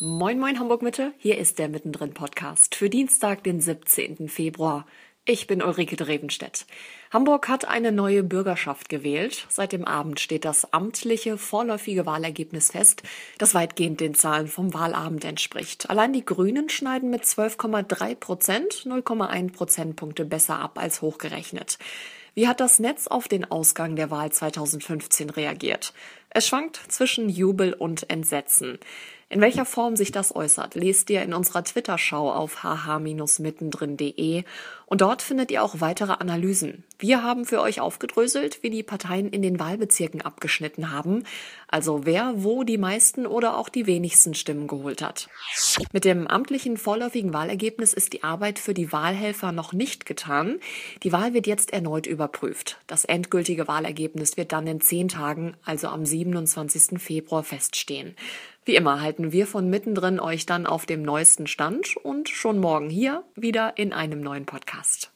Moin Moin Hamburg Mitte, hier ist der Mittendrin Podcast für Dienstag, den 17. Februar. Ich bin Ulrike Drevenstedt. Hamburg hat eine neue Bürgerschaft gewählt. Seit dem Abend steht das amtliche vorläufige Wahlergebnis fest, das weitgehend den Zahlen vom Wahlabend entspricht. Allein die Grünen schneiden mit 12,3 Prozent 0,1 Prozentpunkte besser ab als hochgerechnet. Wie hat das Netz auf den Ausgang der Wahl 2015 reagiert? Es schwankt zwischen Jubel und Entsetzen. In welcher Form sich das äußert, lest ihr in unserer Twitter-Schau auf hh-mittendrin.de und dort findet ihr auch weitere Analysen. Wir haben für euch aufgedröselt, wie die Parteien in den Wahlbezirken abgeschnitten haben, also wer wo die meisten oder auch die wenigsten Stimmen geholt hat. Mit dem amtlichen vorläufigen Wahlergebnis ist die Arbeit für die Wahlhelfer noch nicht getan. Die Wahl wird jetzt erneut überprüft. Das endgültige Wahlergebnis wird dann in zehn Tagen, also am 27. Februar, feststehen. Wie immer halten wir von mittendrin euch dann auf dem neuesten Stand und schon morgen hier wieder in einem neuen Podcast.